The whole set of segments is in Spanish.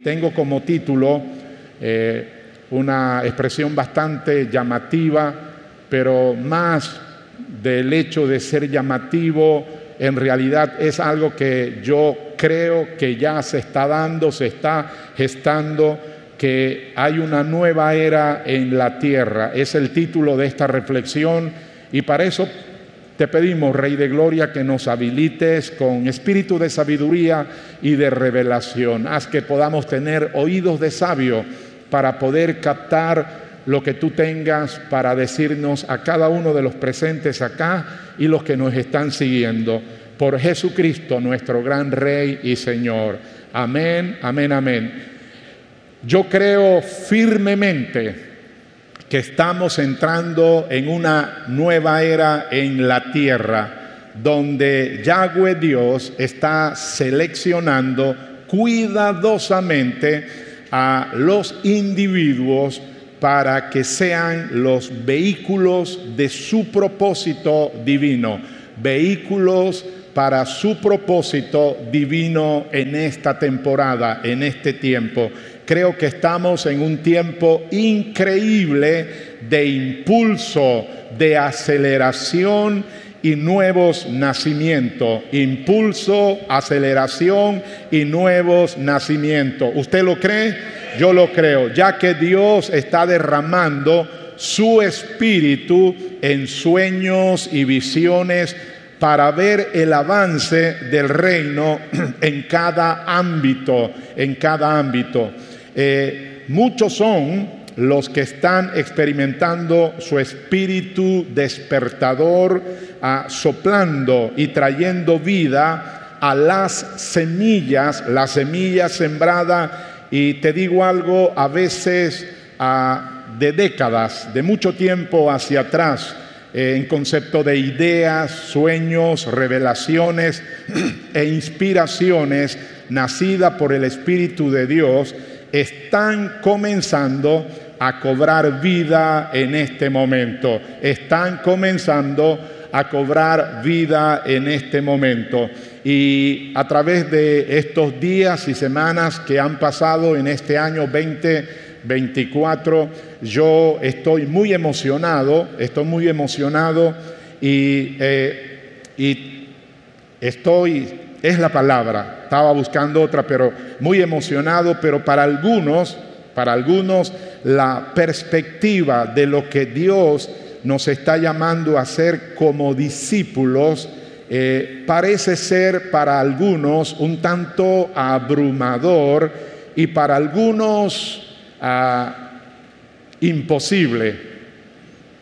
Tengo como título eh, una expresión bastante llamativa, pero más del hecho de ser llamativo, en realidad es algo que yo creo que ya se está dando, se está gestando, que hay una nueva era en la tierra. Es el título de esta reflexión y para eso te pedimos, Rey de Gloria, que nos habilites con espíritu de sabiduría y de revelación. Haz que podamos tener oídos de sabio para poder captar lo que tú tengas para decirnos a cada uno de los presentes acá y los que nos están siguiendo. Por Jesucristo, nuestro gran Rey y Señor. Amén, amén, amén. Yo creo firmemente que estamos entrando en una nueva era en la tierra, donde Yahweh Dios está seleccionando cuidadosamente a los individuos para que sean los vehículos de su propósito divino, vehículos para su propósito divino en esta temporada, en este tiempo. Creo que estamos en un tiempo increíble de impulso, de aceleración y nuevos nacimientos. Impulso, aceleración y nuevos nacimientos. ¿Usted lo cree? Yo lo creo, ya que Dios está derramando su espíritu en sueños y visiones para ver el avance del reino en cada ámbito, en cada ámbito. Eh, muchos son los que están experimentando su espíritu despertador, ah, soplando y trayendo vida a las semillas, la semilla sembrada, y te digo algo, a veces ah, de décadas, de mucho tiempo hacia atrás, eh, en concepto de ideas, sueños, revelaciones e inspiraciones, nacida por el Espíritu de Dios, están comenzando a cobrar vida en este momento. Están comenzando a cobrar vida en este momento. Y a través de estos días y semanas que han pasado en este año 2024, yo estoy muy emocionado, estoy muy emocionado y, eh, y estoy es la palabra. Estaba buscando otra, pero muy emocionado, pero para algunos, para algunos, la perspectiva de lo que Dios nos está llamando a ser como discípulos eh, parece ser para algunos un tanto abrumador y para algunos ah, imposible.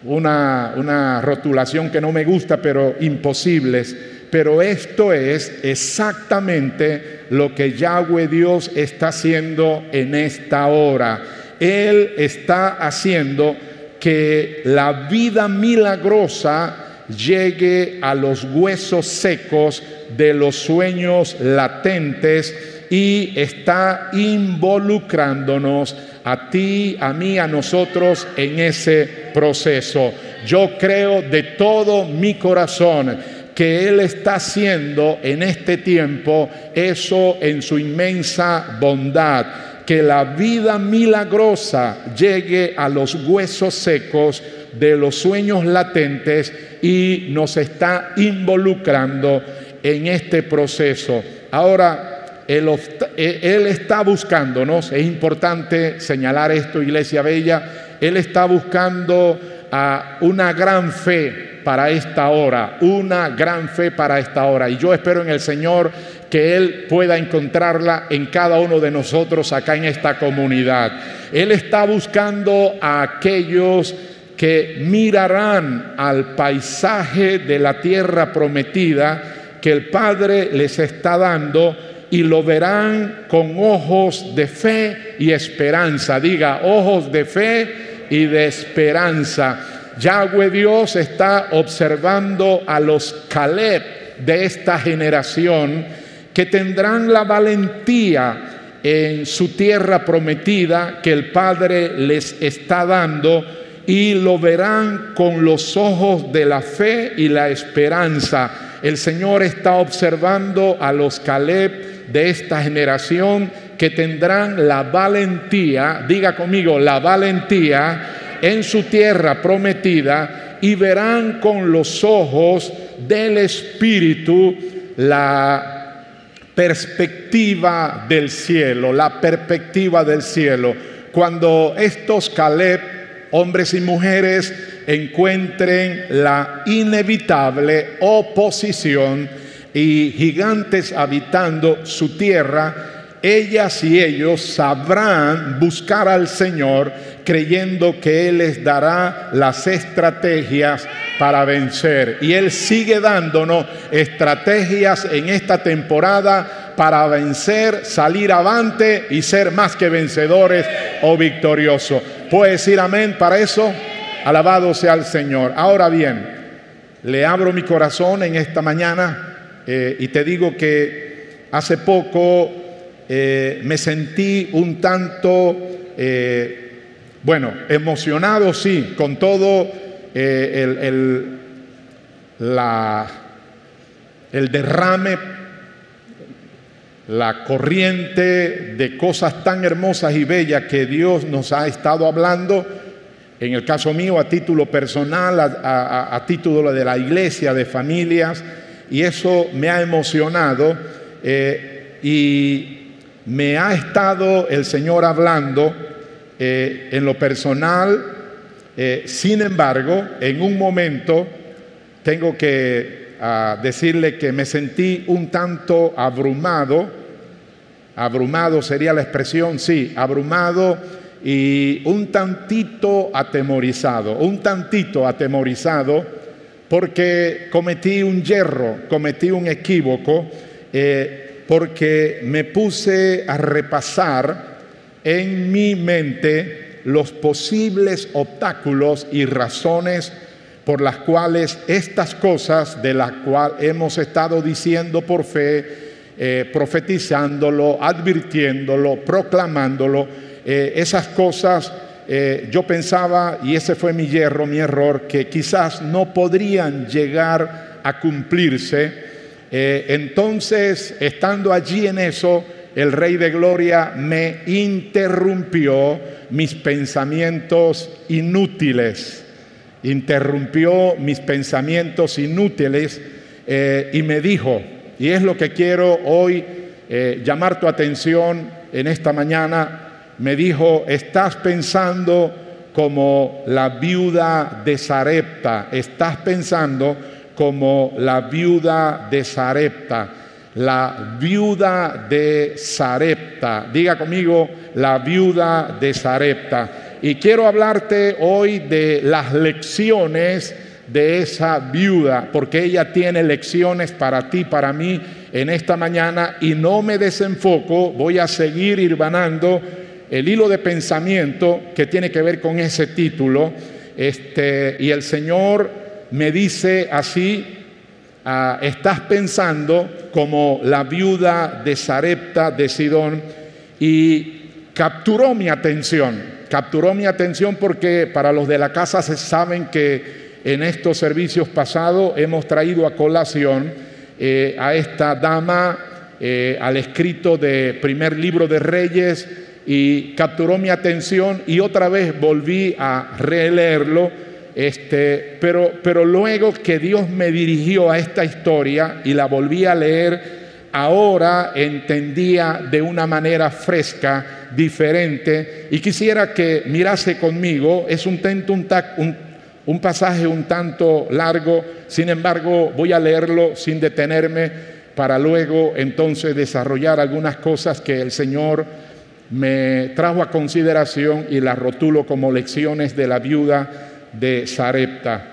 Una, una rotulación que no me gusta, pero imposibles pero esto es exactamente lo que Yahweh Dios está haciendo en esta hora. Él está haciendo que la vida milagrosa llegue a los huesos secos de los sueños latentes y está involucrándonos a ti, a mí, a nosotros en ese proceso. Yo creo de todo mi corazón que Él está haciendo en este tiempo, eso en su inmensa bondad, que la vida milagrosa llegue a los huesos secos de los sueños latentes y nos está involucrando en este proceso. Ahora, Él, él está buscándonos, es importante señalar esto, Iglesia Bella, Él está buscando a una gran fe para esta hora, una gran fe para esta hora. Y yo espero en el Señor que Él pueda encontrarla en cada uno de nosotros acá en esta comunidad. Él está buscando a aquellos que mirarán al paisaje de la tierra prometida que el Padre les está dando y lo verán con ojos de fe y esperanza. Diga, ojos de fe y de esperanza Yahweh Dios está observando a los Caleb de esta generación que tendrán la valentía en su tierra prometida que el Padre les está dando y lo verán con los ojos de la fe y la esperanza. El Señor está observando a los Caleb de esta generación que tendrán la valentía, diga conmigo, la valentía en su tierra prometida y verán con los ojos del Espíritu la perspectiva del cielo, la perspectiva del cielo. Cuando estos Caleb, hombres y mujeres, encuentren la inevitable oposición y gigantes habitando su tierra, ellas y ellos sabrán buscar al Señor creyendo que Él les dará las estrategias para vencer. Y Él sigue dándonos estrategias en esta temporada para vencer, salir avante y ser más que vencedores o victoriosos. ¿Puede decir amén para eso? Alabado sea el Señor. Ahora bien, le abro mi corazón en esta mañana eh, y te digo que hace poco eh, me sentí un tanto, eh, bueno, emocionado, sí, con todo el, la, el derrame, la corriente de cosas tan hermosas y bellas que Dios nos ha estado hablando. En el caso mío a título personal, a, título de la iglesia, de familias, y eso me ha emocionado eh, y me ha estado el Señor hablando eh, en lo personal, eh, sin embargo, en un momento tengo que ah, decirle que me sentí un tanto abrumado, abrumado sería la expresión, sí, abrumado y un tantito atemorizado, un tantito atemorizado porque cometí un yerro, cometí un equívoco, eh, porque me puse a repasar en mi mente los posibles obstáculos y razones por las cuales estas cosas de las cuales hemos estado diciendo por fe, eh, profetizándolo, advirtiéndolo, proclamándolo, eh, esas cosas eh, yo pensaba, y ese fue mi hierro, mi error, que quizás no podrían llegar a cumplirse. Eh, entonces, estando allí en eso, el Rey de Gloria me interrumpió mis pensamientos inútiles, interrumpió mis pensamientos inútiles y me dijo, y es lo que quiero hoy llamar tu atención en esta mañana, me dijo, estás pensando como la viuda de Sarepta, estás pensando como la viuda de Sarepta, la viuda de Sarepta. Diga conmigo, la viuda de Sarepta. Y quiero hablarte hoy de las lecciones de esa viuda, porque ella tiene lecciones para ti, para mí en esta mañana, y no me desenfoco, voy a seguir irvanando el hilo de pensamiento que tiene que ver con ese título. Este, y el Señor me dice así, ah, estás pensando como la viuda de Sarepta de Sidón y capturó mi atención, capturó mi atención porque para los de la casa se saben que en estos servicios pasados hemos traído a colación eh, a esta dama eh, al escrito de primer libro de Reyes, y capturó mi atención y otra vez volví a releerlo. Este, pero, luego que Dios me dirigió a esta historia y la volví a leer, ahora entendía de una manera fresca, diferente, y quisiera que mirase conmigo, es un, un, un, pasaje un tanto largo, sin embargo voy a leerlo sin detenerme para luego entonces desarrollar algunas cosas que el Señor me trajo a consideración y la rotulo como lecciones de la viuda de Sarepta.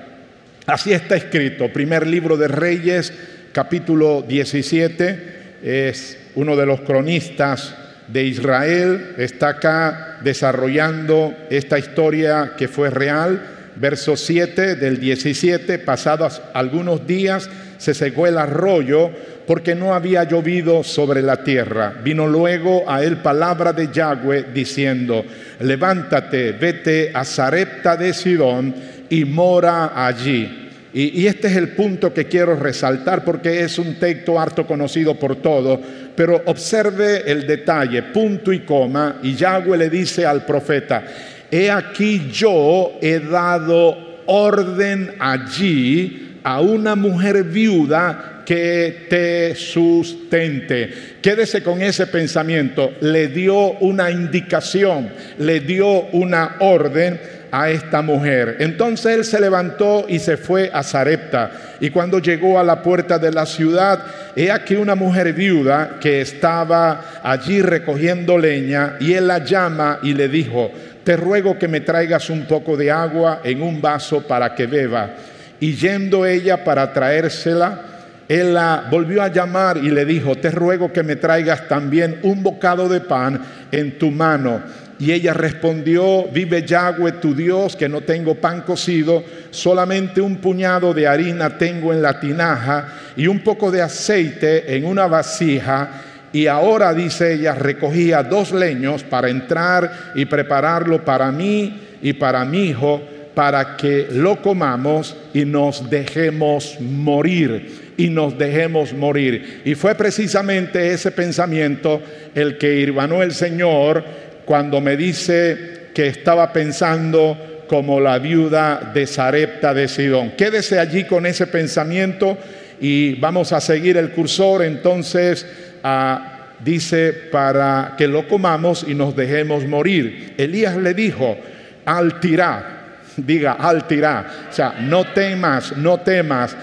Así está escrito, primer libro de Reyes, capítulo 17, es uno de los cronistas de Israel, está acá desarrollando esta historia que fue real, verso 7 del 17, pasados algunos días se secó el arroyo porque no había llovido sobre la tierra. Vino luego a él palabra de Yahweh diciendo, levántate, vete a Sarepta de Sidón y mora allí. Y, este es el punto que quiero resaltar porque es un texto harto conocido por todos, pero observe el detalle, punto y coma, y Yahweh le dice al profeta, he aquí yo he dado orden allí a una mujer viuda que te sustente. Quédese con ese pensamiento. Le dio una indicación, le dio una orden a esta mujer. Entonces él se levantó y se fue a Zarepta. Y cuando llegó a la puerta de la ciudad, he aquí una mujer viuda que estaba allí recogiendo leña, y él la llama y le dijo, te ruego que me traigas un poco de agua en un vaso para que beba. Y yendo ella para traérsela, él la volvió a llamar y le dijo, te ruego que me traigas también un bocado de pan en tu mano. Y ella respondió, vive Yahweh tu Dios, que no tengo pan cocido, solamente un puñado de harina tengo en la tinaja y un poco de aceite en una vasija. Y ahora, dice ella, recogía dos leños para entrar y prepararlo para mí y para mi hijo, para que lo comamos y nos dejemos morir y nos dejemos morir. Y fue precisamente ese pensamiento el que irvanó el Señor cuando me dice que estaba pensando como la viuda de Sarepta de Sidón. Quédese allí con ese pensamiento y vamos a seguir el cursor. Entonces ah, dice para que lo comamos y nos dejemos morir. Elías le dijo, al tirá, diga al tirá, o sea, no temas, no temas,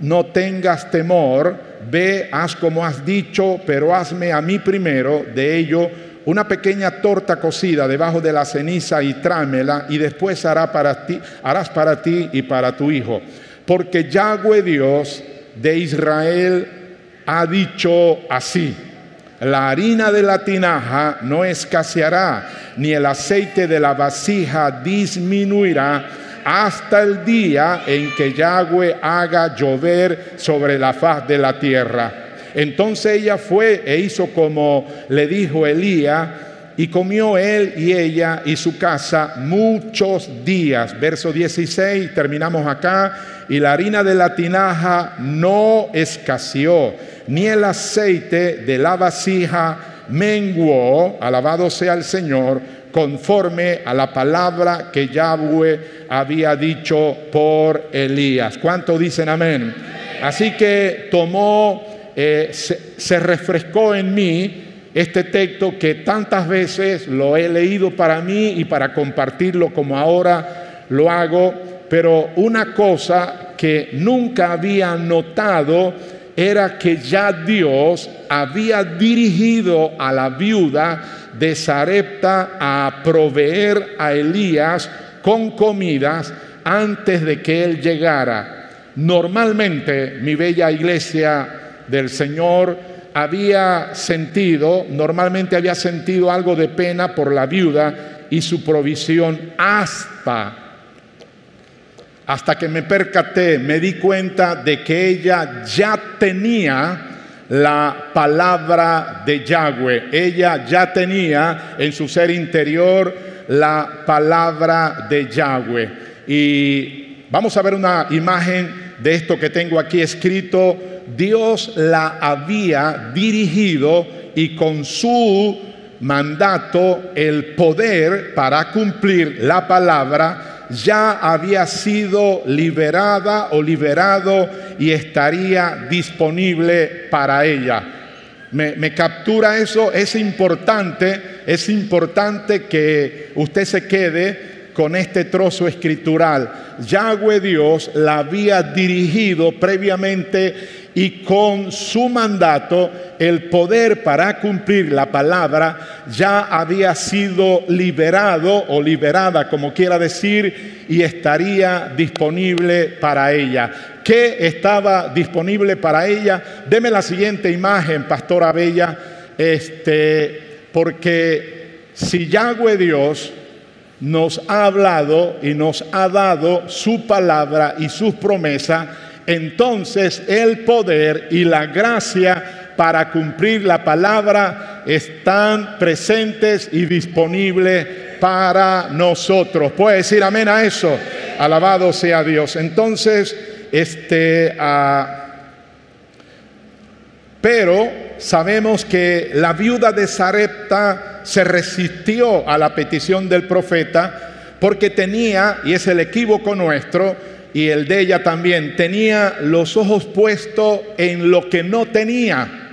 no tengas temor, ve, haz como has dicho, pero hazme a mí primero de ello una pequeña torta cocida debajo de la ceniza y trámela y después hará para ti, harás para ti y para tu hijo. Porque Yahweh Dios de Israel ha dicho así, la harina de la tinaja no escaseará, ni el aceite de la vasija disminuirá hasta el día en que Yahweh haga llover sobre la faz de la tierra. Entonces ella fue e hizo como le dijo Elías, y comió él y ella y su casa muchos días. Verso 16, terminamos acá. Y la harina de la tinaja no escaseó, ni el aceite de la vasija menguó, alabado sea el Señor, conforme a la palabra que Yahweh había dicho por Elías. ¿Cuánto dicen amén? Así que tomó eh, se, refrescó en mí este texto que tantas veces lo he leído para mí y para compartirlo como ahora lo hago, pero una cosa que nunca había notado era que ya Dios había dirigido a la viuda de Sarepta a proveer a Elías con comidas antes de que él llegara. Normalmente, mi bella iglesia del Señor había sentido, normalmente había sentido algo de pena por la viuda y su provisión hasta, hasta que me percaté, me di cuenta de que ella ya tenía la palabra de Yahweh. Ella ya tenía en su ser interior la palabra de Yahweh. Y vamos a ver una imagen de esto que tengo aquí escrito Dios la había dirigido y con su mandato el poder para cumplir la palabra ya había sido liberada o liberado y estaría disponible para ella. Me, captura eso, es importante, es importante que usted se quede con este trozo escritural. Yahweh Dios la había dirigido previamente y con su mandato el poder para cumplir la palabra ya había sido liberado o liberada, como quiera decir, y estaría disponible para ella. ¿Qué estaba disponible para ella? Deme la siguiente imagen, Pastora Bella, este, porque si Yahweh Dios nos ha hablado y nos ha dado su palabra y sus promesas, entonces el poder y la gracia para cumplir la palabra están presentes y disponibles para nosotros. ¿Puede decir amén a eso? Alabado sea Dios. Entonces, este, ah, pero sabemos que la viuda de Sarepta se resistió a la petición del profeta porque tenía, y es el equívoco nuestro, y el de ella también, tenía los ojos puestos en lo que no tenía.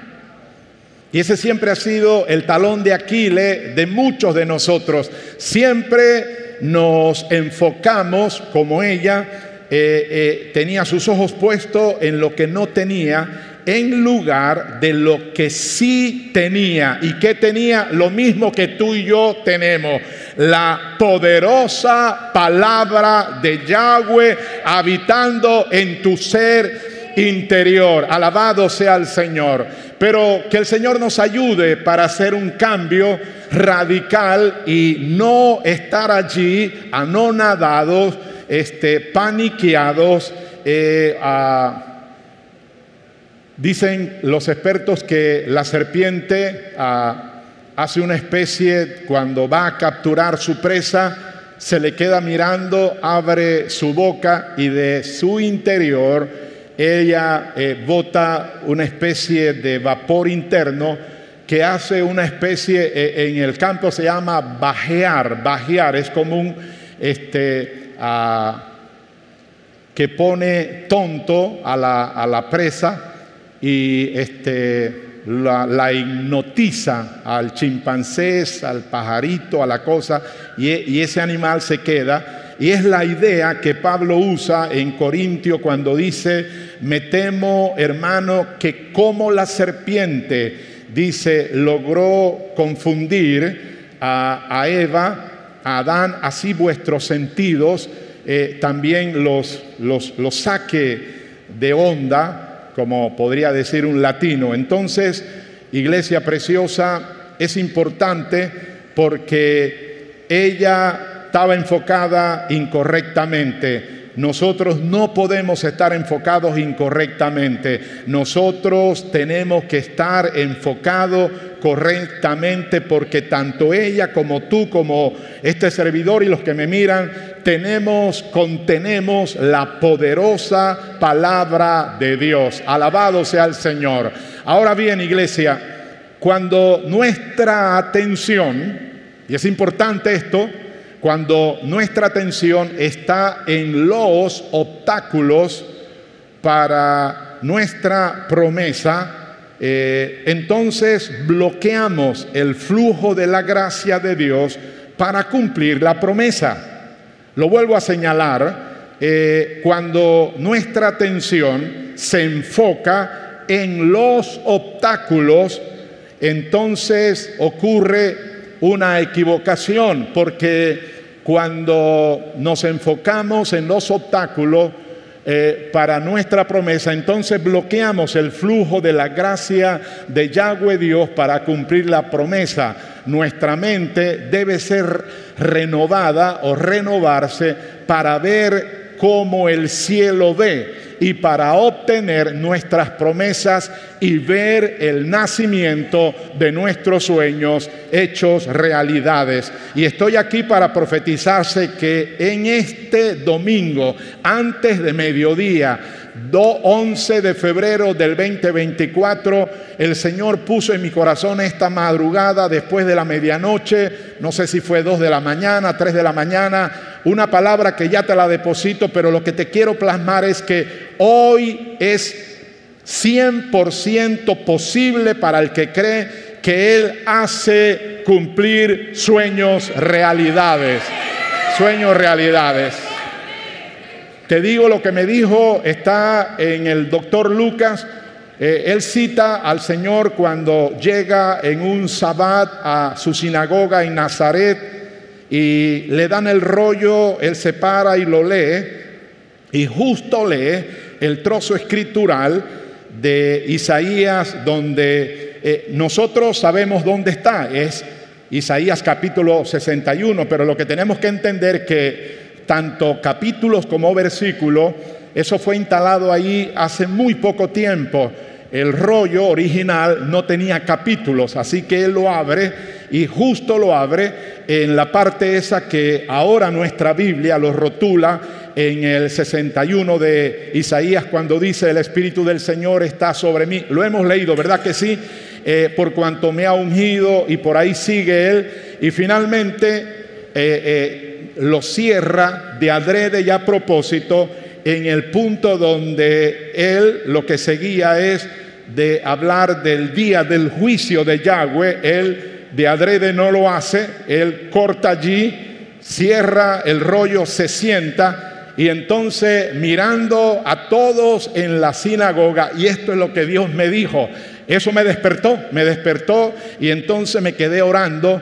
Y ese siempre ha sido el talón de Aquiles de muchos de nosotros. Siempre nos enfocamos, como ella, eh, eh, tenía sus ojos puestos en lo que no tenía en lugar de lo que sí tenía. ¿Y que tenía? Lo mismo que tú y yo tenemos. La poderosa palabra de Yahweh habitando en tu ser interior. Alabado sea el Señor. Pero que el Señor nos ayude para hacer un cambio radical y no estar allí anonadados, este, paniqueados, eh, a Dicen los expertos que la serpiente ah, hace una especie, cuando va a capturar su presa, se le queda mirando, abre su boca y de su interior ella eh, bota una especie de vapor interno que hace una especie, eh, en el campo se llama bajear, bajear, es como un, este, ah, que pone tonto a la, a la presa y este, la, hipnotiza al chimpancé, al pajarito, a la cosa, y, y, ese animal se queda. Y es la idea que Pablo usa en Corintio cuando dice, me temo, hermano, que como la serpiente, dice, logró confundir a, Eva, a Adán, así vuestros sentidos eh, también los, los, los saque de onda como podría decir un latino. Entonces, iglesia preciosa, es importante porque ella estaba enfocada incorrectamente. Nosotros no podemos estar enfocados incorrectamente. Nosotros tenemos que estar enfocados correctamente porque tanto ella como tú, como este servidor y los que me miran, tenemos, contenemos la poderosa palabra de Dios. Alabado sea el Señor. Ahora bien, iglesia, cuando nuestra atención, y es importante esto, cuando nuestra atención está en los obstáculos para nuestra promesa, eh, entonces bloqueamos el flujo de la gracia de Dios para cumplir la promesa. Lo vuelvo a señalar, eh, cuando nuestra atención se enfoca en los obstáculos, entonces ocurre una equivocación, porque cuando nos enfocamos en los obstáculos eh, para nuestra promesa, entonces bloqueamos el flujo de la gracia de Yahweh Dios para cumplir la promesa. Nuestra mente debe ser renovada o renovarse para ver cómo el cielo ve y para obtener nuestras promesas y ver el nacimiento de nuestros sueños hechos realidades. Y estoy aquí para profetizarse que en este domingo, antes de mediodía, 11 de febrero del 2024, el Señor puso en mi corazón esta madrugada, después de la medianoche, no sé si fue 2 de la mañana, 3 de la mañana, una palabra que ya te la deposito, pero lo que te quiero plasmar es que hoy es 100% posible para el que cree que Él hace cumplir sueños realidades. Sueños realidades. Te digo lo que me dijo, está en el doctor Lucas. Eh, él cita al Señor cuando llega en un sabbat a su sinagoga en Nazaret y le dan el rollo, él se para y lo lee y justo lee el trozo escritural de Isaías donde eh, nosotros sabemos dónde está, es Isaías capítulo 61, pero lo que tenemos que entender que tanto capítulos como versículos, eso fue instalado ahí hace muy poco tiempo. El rollo original no tenía capítulos, así que él lo abre y justo lo abre en la parte esa que ahora nuestra Biblia lo rotula en el 61 de Isaías cuando dice el Espíritu del Señor está sobre mí. Lo hemos leído, ¿verdad que sí? Eh, por cuanto me ha ungido y por ahí sigue él. Y finalmente eh, eh, lo cierra de adrede y a propósito en el punto donde él lo que seguía es de hablar del día del juicio de Yahweh. Él de adrede no lo hace, él corta allí, cierra el rollo, se sienta y entonces mirando a todos en la sinagoga, y esto es lo que Dios me dijo, eso me despertó, me despertó y entonces me quedé orando.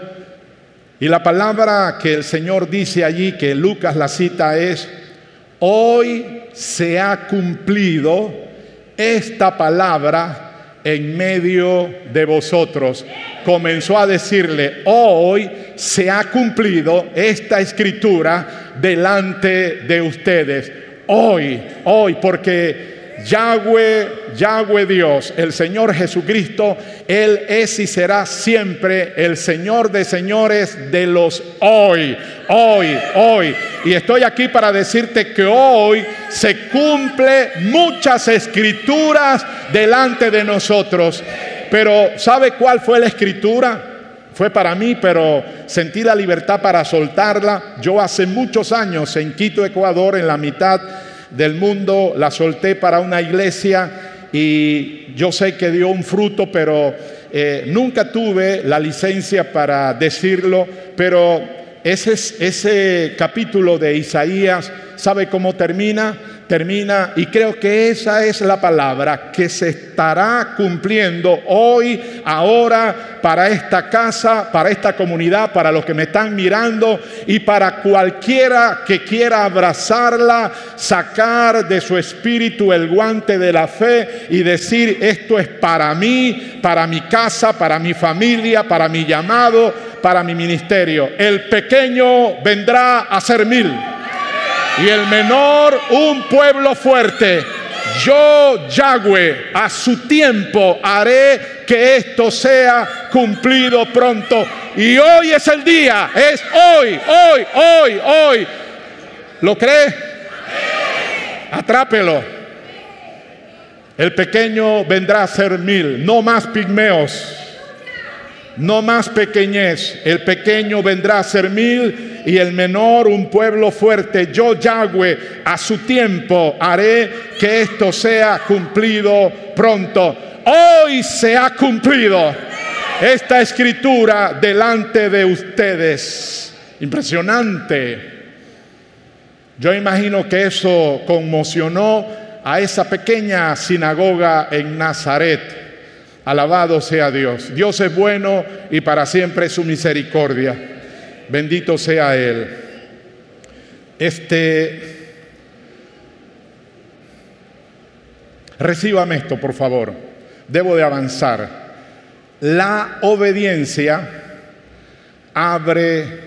Y la palabra que el Señor dice allí, que Lucas la cita es, hoy se ha cumplido esta palabra en medio de vosotros. Comenzó a decirle, hoy se ha cumplido esta escritura delante de ustedes. Hoy, hoy, porque Yahweh, Yahweh Dios, el Señor Jesucristo, Él es y será siempre el Señor de señores de los hoy, hoy, hoy. Y estoy aquí para decirte que hoy se cumple muchas escrituras delante de nosotros. Pero ¿sabe cuál fue la escritura? Fue para mí, pero sentí la libertad para soltarla. Yo hace muchos años en Quito, Ecuador, en la mitad del mundo, la solté para una iglesia y yo sé que dio un fruto, pero eh, nunca tuve la licencia para decirlo, pero ese, ese capítulo de Isaías, ¿sabe cómo termina? Termina y creo que esa es la palabra que se estará cumpliendo hoy, ahora, para esta casa, para esta comunidad, para los que me están mirando y para cualquiera que quiera abrazarla, sacar de su espíritu el guante de la fe y decir, esto es para mí, para mi casa, para mi familia, para mi llamado, para mi ministerio. El pequeño vendrá a ser mil y el menor un pueblo fuerte. Yo, Yahweh, a su tiempo haré que esto sea cumplido pronto. Y hoy es el día, es hoy, hoy, hoy, hoy. ¿Lo cree? Atrápelo. El pequeño vendrá a ser mil, no más pigmeos no más pequeñez. El pequeño vendrá a ser mil y el menor un pueblo fuerte. Yo, Yahweh, a su tiempo haré que esto sea cumplido pronto. Hoy se ha cumplido esta escritura delante de ustedes. Impresionante. Yo imagino que eso conmocionó a esa pequeña sinagoga en Nazaret Alabado sea Dios. Dios es bueno y para siempre su misericordia. Bendito sea Él. Este, recíbame esto, por favor. Debo de avanzar. La obediencia abre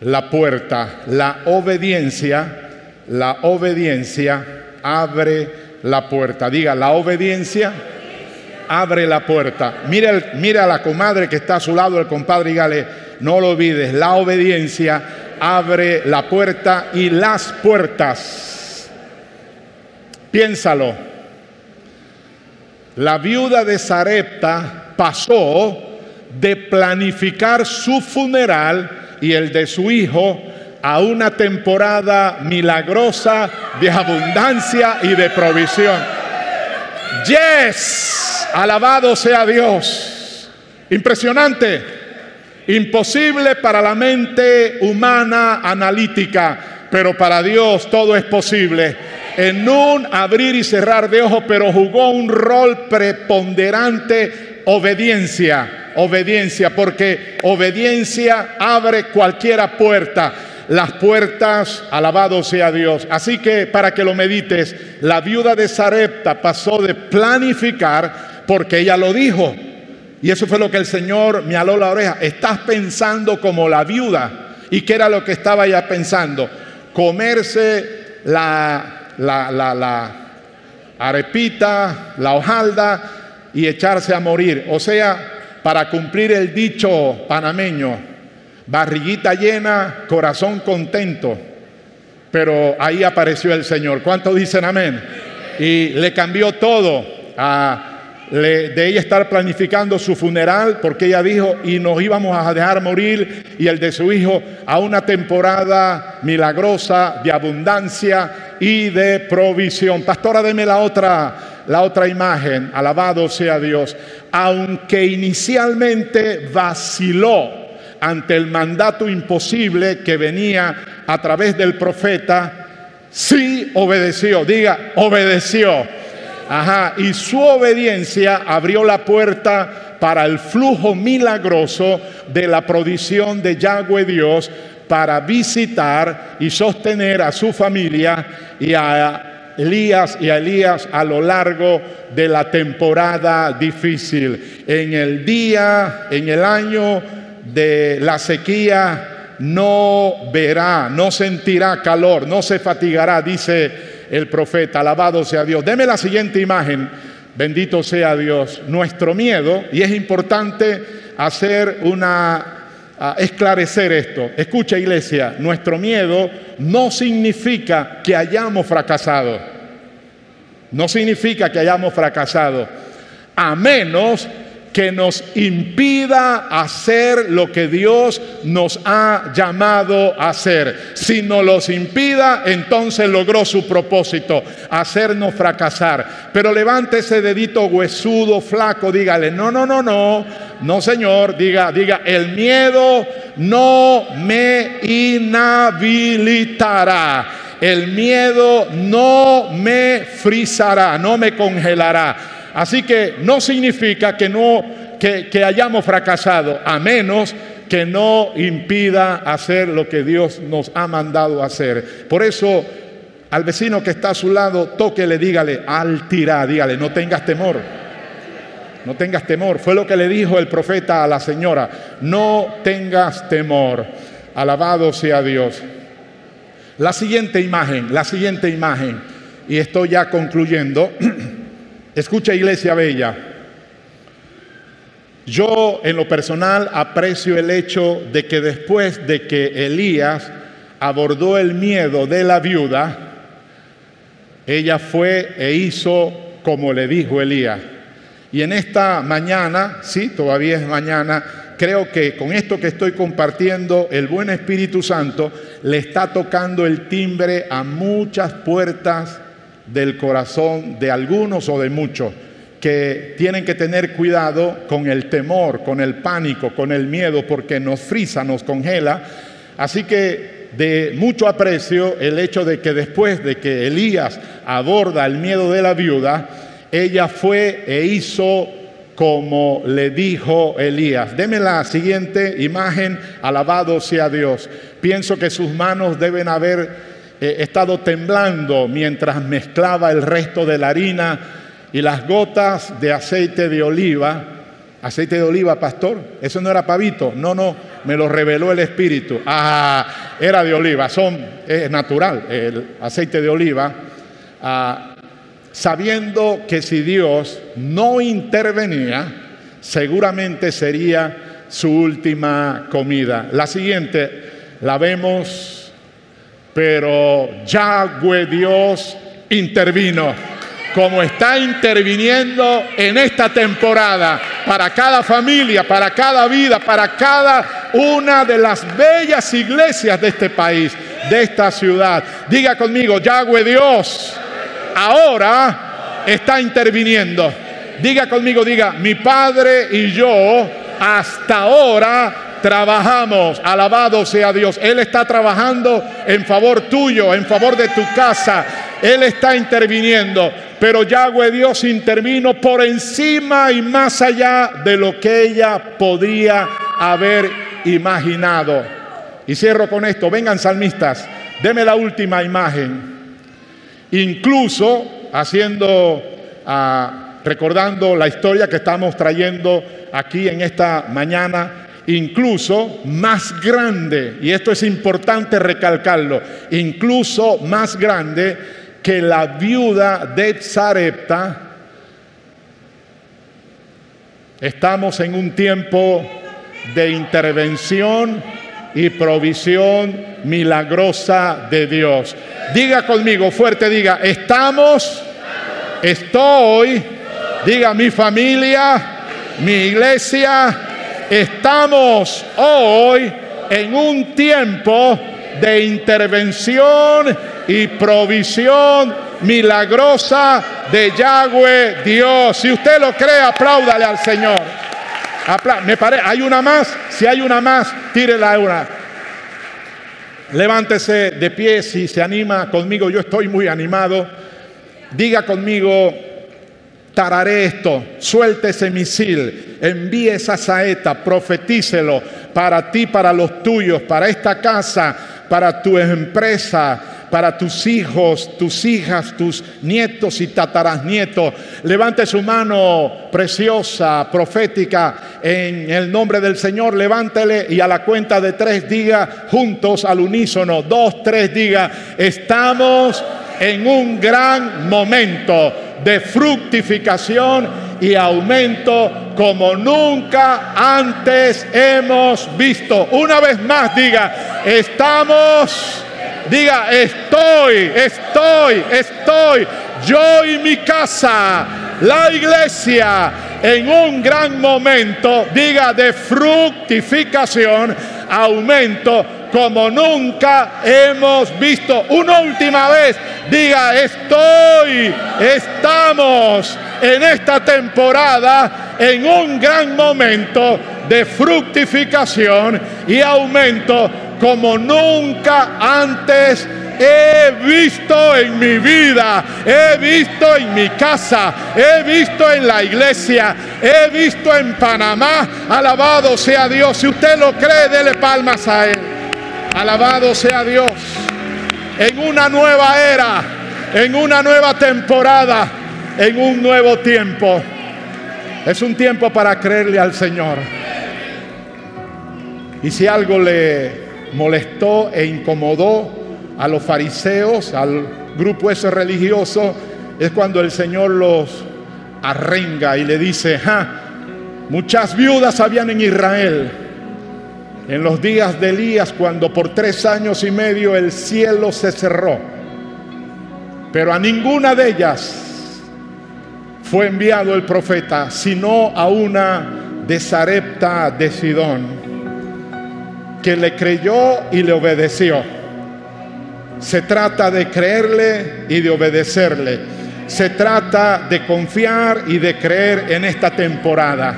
la puerta. La obediencia, la obediencia abre la puerta. Diga, la obediencia abre la puerta. Mira, mira a la comadre que está a su lado, el compadre, y dígale, no lo olvides, la obediencia abre la puerta y las puertas. Piénsalo. La viuda de Sarepta pasó de planificar su funeral y el de su hijo a una temporada milagrosa de abundancia y de provisión. Yes. Alabado sea Dios. Impresionante. Imposible para la mente humana analítica, pero para Dios todo es posible. En un abrir y cerrar de ojos, pero jugó un rol preponderante obediencia, obediencia, porque obediencia abre cualquiera puerta las puertas, alabado sea Dios. Así que para que lo medites, la viuda de Sarepta pasó de planificar porque ella lo dijo. Y eso fue lo que el Señor me aló la oreja. Estás pensando como la viuda. ¿Y qué era lo que estaba ella pensando? Comerse la, la, la, la arepita, la hojalda y echarse a morir. O sea, para cumplir el dicho panameño, barriguita llena, corazón contento. Pero ahí apareció el Señor. ¿Cuántos dicen amén? Y le cambió todo a de ella estar planificando su funeral, porque ella dijo, y nos íbamos a dejar morir, y el de su hijo, a una temporada milagrosa de abundancia y de provisión. Pastora, deme la otra, la otra imagen, alabado sea Dios. Aunque inicialmente vaciló ante el mandato imposible que venía a través del profeta, sí obedeció, diga, obedeció Ajá, y su obediencia abrió la puerta para el flujo milagroso de la provisión de Yahweh Dios para visitar y sostener a su familia y a Elías y a Elías a lo largo de la temporada difícil. En el día, en el año de la sequía, no verá, no sentirá calor, no se fatigará, dice el profeta, alabado sea Dios. Deme la siguiente imagen, bendito sea Dios. Nuestro miedo, y es importante hacer una, esclarecer esto. Escucha iglesia, nuestro miedo no significa que hayamos fracasado. No significa que hayamos fracasado. A menos que nos impida hacer lo que Dios nos ha llamado a hacer. Si nos los impida, entonces logró su propósito, hacernos fracasar. Pero levante ese dedito huesudo, flaco, dígale, no, no, no, no, no señor, diga, diga, el miedo no me inhabilitará. El miedo no me frizará, no me congelará Así que no significa que no que, hayamos fracasado, a menos que no impida hacer lo que Dios nos ha mandado hacer. Por eso, al vecino que está a su lado, tóquele, dígale, al tirar, dígale, no tengas temor. No tengas temor. Fue lo que le dijo el profeta a la señora. No tengas temor. Alabado sea Dios. La siguiente imagen, la siguiente imagen, y estoy ya concluyendo. Escucha iglesia bella, yo en lo personal aprecio el hecho de que después de que Elías abordó el miedo de la viuda, ella fue e hizo como le dijo Elías. Y en esta mañana, sí, todavía es mañana, creo que con esto que estoy compartiendo, el buen Espíritu Santo le está tocando el timbre a muchas puertas del corazón de algunos o de muchos que tienen que tener cuidado con el temor, con el pánico, con el miedo, porque nos frisa, nos congela. Así que de mucho aprecio el hecho de que después de que Elías aborda el miedo de la viuda, ella fue e hizo como le dijo Elías. Deme la siguiente imagen, alabado sea Dios. Pienso que sus manos deben haber he estado temblando mientras mezclaba el resto de la harina y las gotas de aceite de oliva. Aceite de oliva, pastor. Eso no era pavito. No, no, me lo reveló el Espíritu. Ah, era de oliva. Son, es natural el aceite de oliva. Ah, sabiendo que si Dios no intervenía, seguramente sería su última comida. La siguiente la vemos pero Yahweh Dios intervino, como está interviniendo en esta temporada, para cada familia, para cada vida, para cada una de las bellas iglesias de este país, de esta ciudad. Diga conmigo, Yahweh Dios, ahora está interviniendo. Diga conmigo, diga, mi Padre y yo hasta ahora trabajamos. Alabado sea Dios. Él está trabajando en favor tuyo, en favor de tu casa. Él está interviniendo. Pero Yahweh Dios intervino por encima y más allá de lo que ella podía haber imaginado. Y cierro con esto. Vengan salmistas, deme la última imagen. Incluso haciendo, ah, recordando la historia que estamos trayendo aquí en esta mañana, incluso más grande, y esto es importante recalcarlo, incluso más grande que la viuda de Zarepta, Estamos en un tiempo de intervención y provisión milagrosa de Dios. Diga conmigo fuerte, diga, estamos, estoy, diga mi familia, mi iglesia, estamos hoy en un tiempo de intervención y provisión milagrosa de Yahweh Dios. Si usted lo cree, apláudale al Señor. me parece, hay una más. Si hay una más, tírela una. Levántese de pie si se anima conmigo. Yo estoy muy animado. Diga conmigo, tararé esto, suelte ese misil, envíe esa saeta, profetícelo para ti, para los tuyos, para esta casa, para tu empresa, para tus hijos, tus hijas, tus nietos y tatarasnietos. Levante su mano preciosa, profética, en el nombre del Señor. Levántele y a la cuenta de tres diga juntos al unísono, dos, tres, diga, estamos en un gran momento de fructificación y aumento como nunca antes hemos visto. Una vez más diga, estamos, diga, estoy, estoy, estoy, yo y mi casa, la iglesia, en un gran momento, diga, de fructificación, aumento como nunca hemos visto. Una última vez, diga, estoy, estamos en esta temporada en un gran momento de fructificación y aumento como nunca antes he visto en mi vida, he visto en mi casa, he visto en la iglesia, he visto en Panamá. Alabado sea Dios. Si usted lo cree, dele palmas a Él. Alabado sea Dios. En una nueva era, en una nueva temporada, en un nuevo tiempo. Es un tiempo para creerle al Señor. Y si algo le molestó e incomodó a los fariseos, al grupo ese religioso, es cuando el Señor los arrenga y le dice, muchas viudas habían en Israel en los días de Elías, cuando por tres años y medio el cielo se cerró, pero a ninguna de ellas fue enviado el profeta, sino a una de Sarepta de Sidón, que le creyó y le obedeció. Se trata de creerle y de obedecerle. Se trata de confiar y de creer en esta temporada.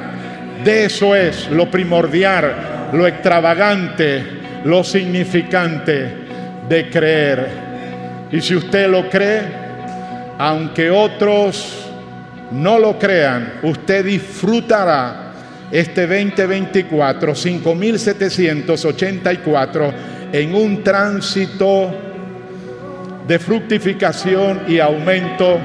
De eso es lo primordial lo extravagante, lo significante de creer. Y si usted lo cree, aunque otros no lo crean, usted disfrutará este 2024, 5784, en un tránsito de fructificación y aumento,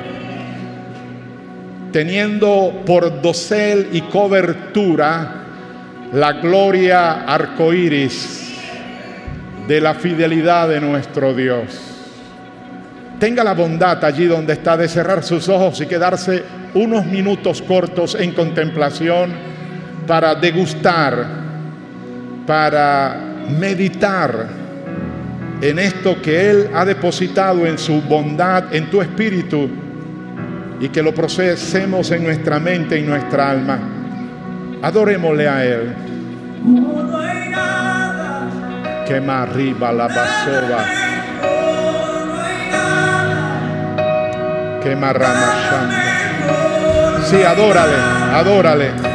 teniendo por dosel y cobertura la gloria arcoíris de la fidelidad de nuestro Dios. Tenga la bondad allí donde está de cerrar sus ojos y quedarse unos minutos cortos en contemplación para degustar, para meditar en esto que Él ha depositado en su bondad, en tu espíritu, y que lo procesemos en nuestra mente y nuestra alma. Adorémosle a Él. Quema arriba la basura. Quema rama Sí, adórale, adórale.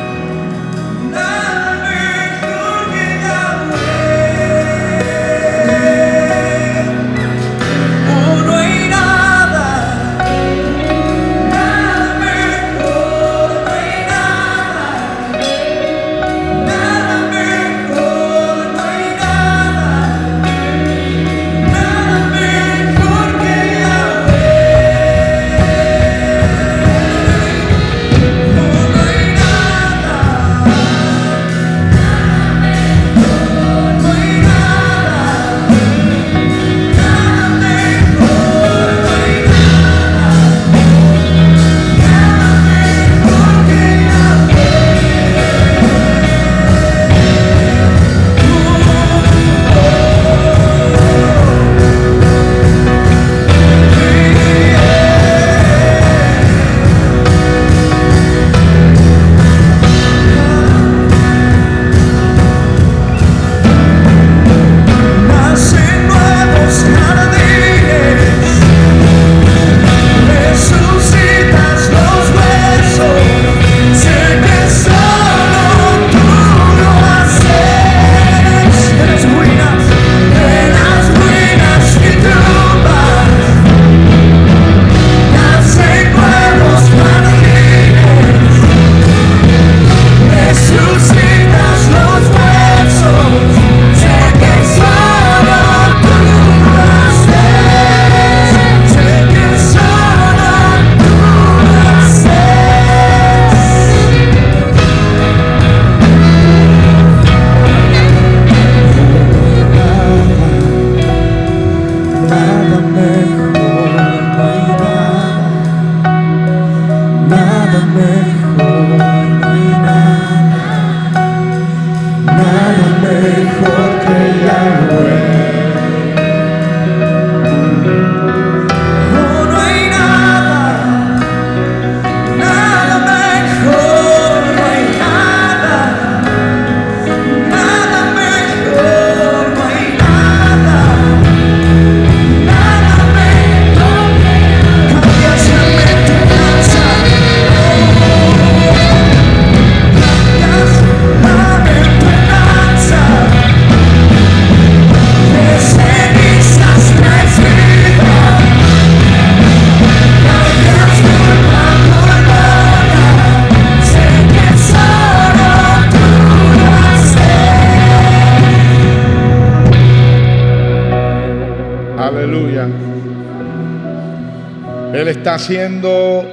Haciendo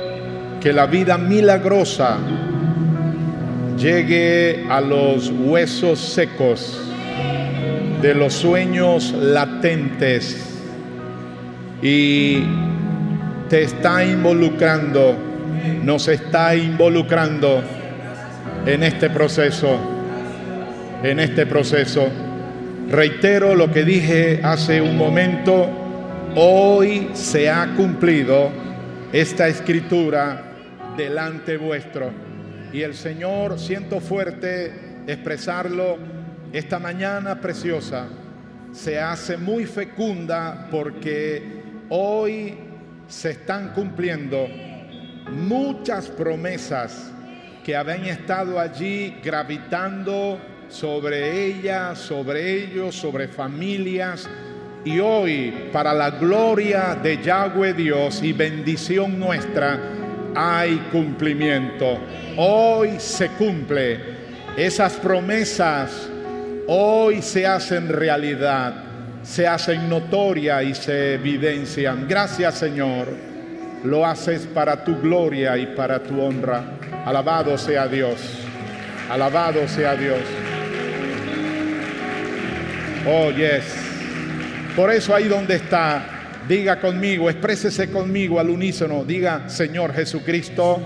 que la vida milagrosa llegue a los huesos secos de los sueños latentes y te está involucrando, nos está involucrando en este proceso, en este proceso. Reitero lo que dije hace un momento, hoy se ha cumplido esta escritura delante vuestro. Y el Señor, siento fuerte expresarlo, esta mañana preciosa se hace muy fecunda porque hoy se están cumpliendo muchas promesas que habían estado allí gravitando sobre ella, sobre ellos, sobre familias. Y hoy, para la gloria de Yahweh Dios y bendición nuestra, hay cumplimiento. Hoy se cumple. Esas promesas hoy se hacen realidad, se hacen notoria y se evidencian. Gracias Señor. Lo haces para tu gloria y para tu honra. Alabado sea Dios. Alabado sea Dios. Oh, yes. Por eso ahí donde está, diga conmigo, exprésese conmigo al unísono, diga, Señor Jesucristo,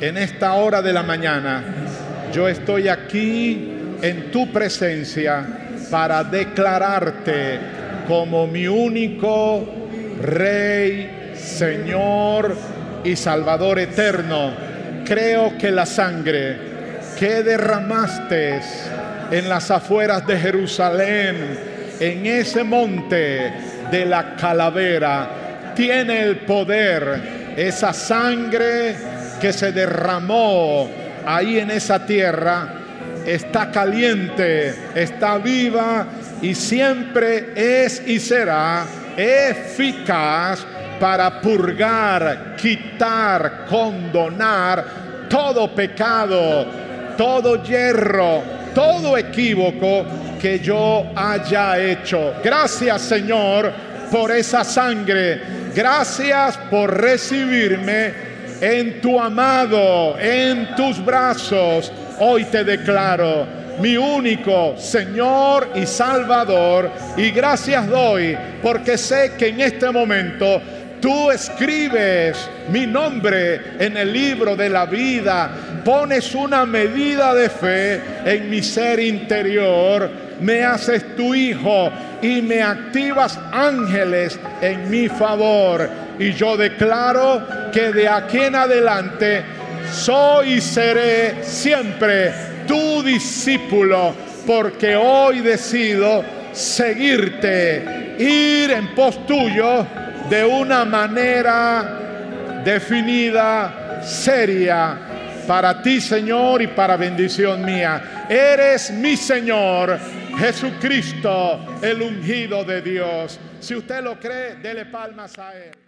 en esta hora de la mañana, yo estoy aquí en tu presencia para declararte como mi único Rey, Señor y Salvador eterno. Creo que la sangre que derramaste en las afueras de Jerusalén, en ese monte de la calavera, tiene el poder, esa sangre que se derramó ahí en esa tierra, está caliente, está viva y siempre es y será eficaz para purgar, quitar, condonar todo pecado, todo hierro, todo equívoco que yo haya hecho. Gracias Señor por esa sangre. Gracias por recibirme en tu amado, en tus brazos. Hoy te declaro mi único Señor y Salvador. Y gracias doy porque sé que en este momento tú escribes mi nombre en el libro de la vida, pones una medida de fe en mi ser interior, me haces tu hijo y me activas ángeles en mi favor. Y yo declaro que de aquí en adelante soy y seré siempre tu discípulo, porque hoy decido seguirte, ir en pos tuyo de una manera definida, seria, para ti Señor y para bendición mía. Eres mi Señor, Jesucristo, el ungido de Dios. Si usted lo cree, dele palmas a Él.